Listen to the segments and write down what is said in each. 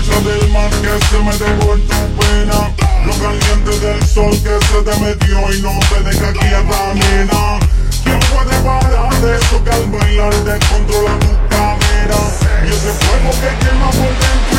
fuerza del mar que se me dejó en pena Lo caliente del sol que se te metió y no te deja aquí a nena ¿Quién puede parar de eso que al bailar descontrola tu cadera? Y ese fuego que quema por dentro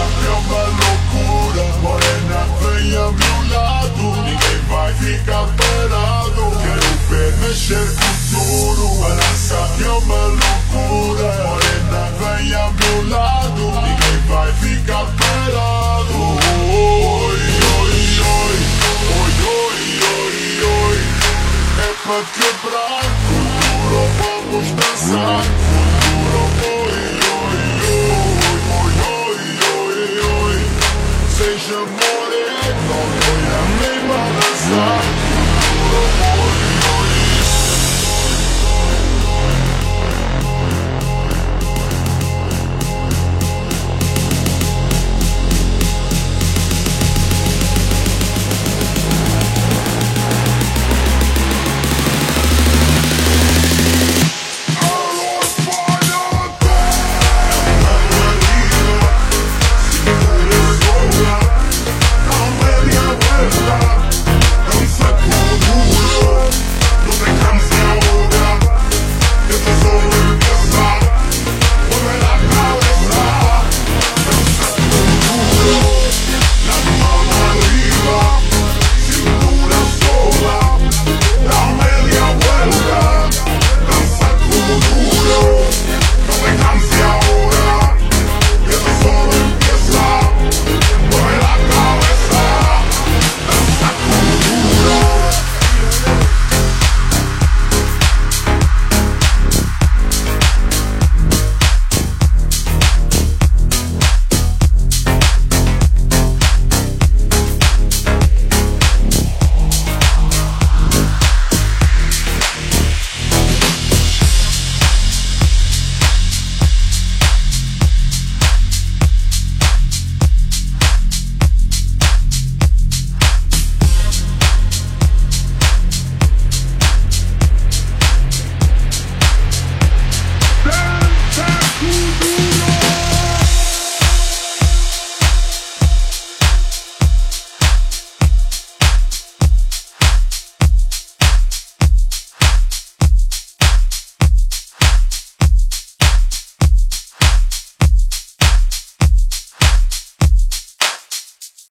é uma loucura Morena, vem a meu lado. Ninguém vai ficar parado. Quero ver mexer futuro Balança é uma loucura Morena, vem a meu lado. Ninguém vai ficar parado. Oi, oi, oi Oi, oi, oi, oi. É pra quebrar. Futuro, vamos dançar. Futuro, oi,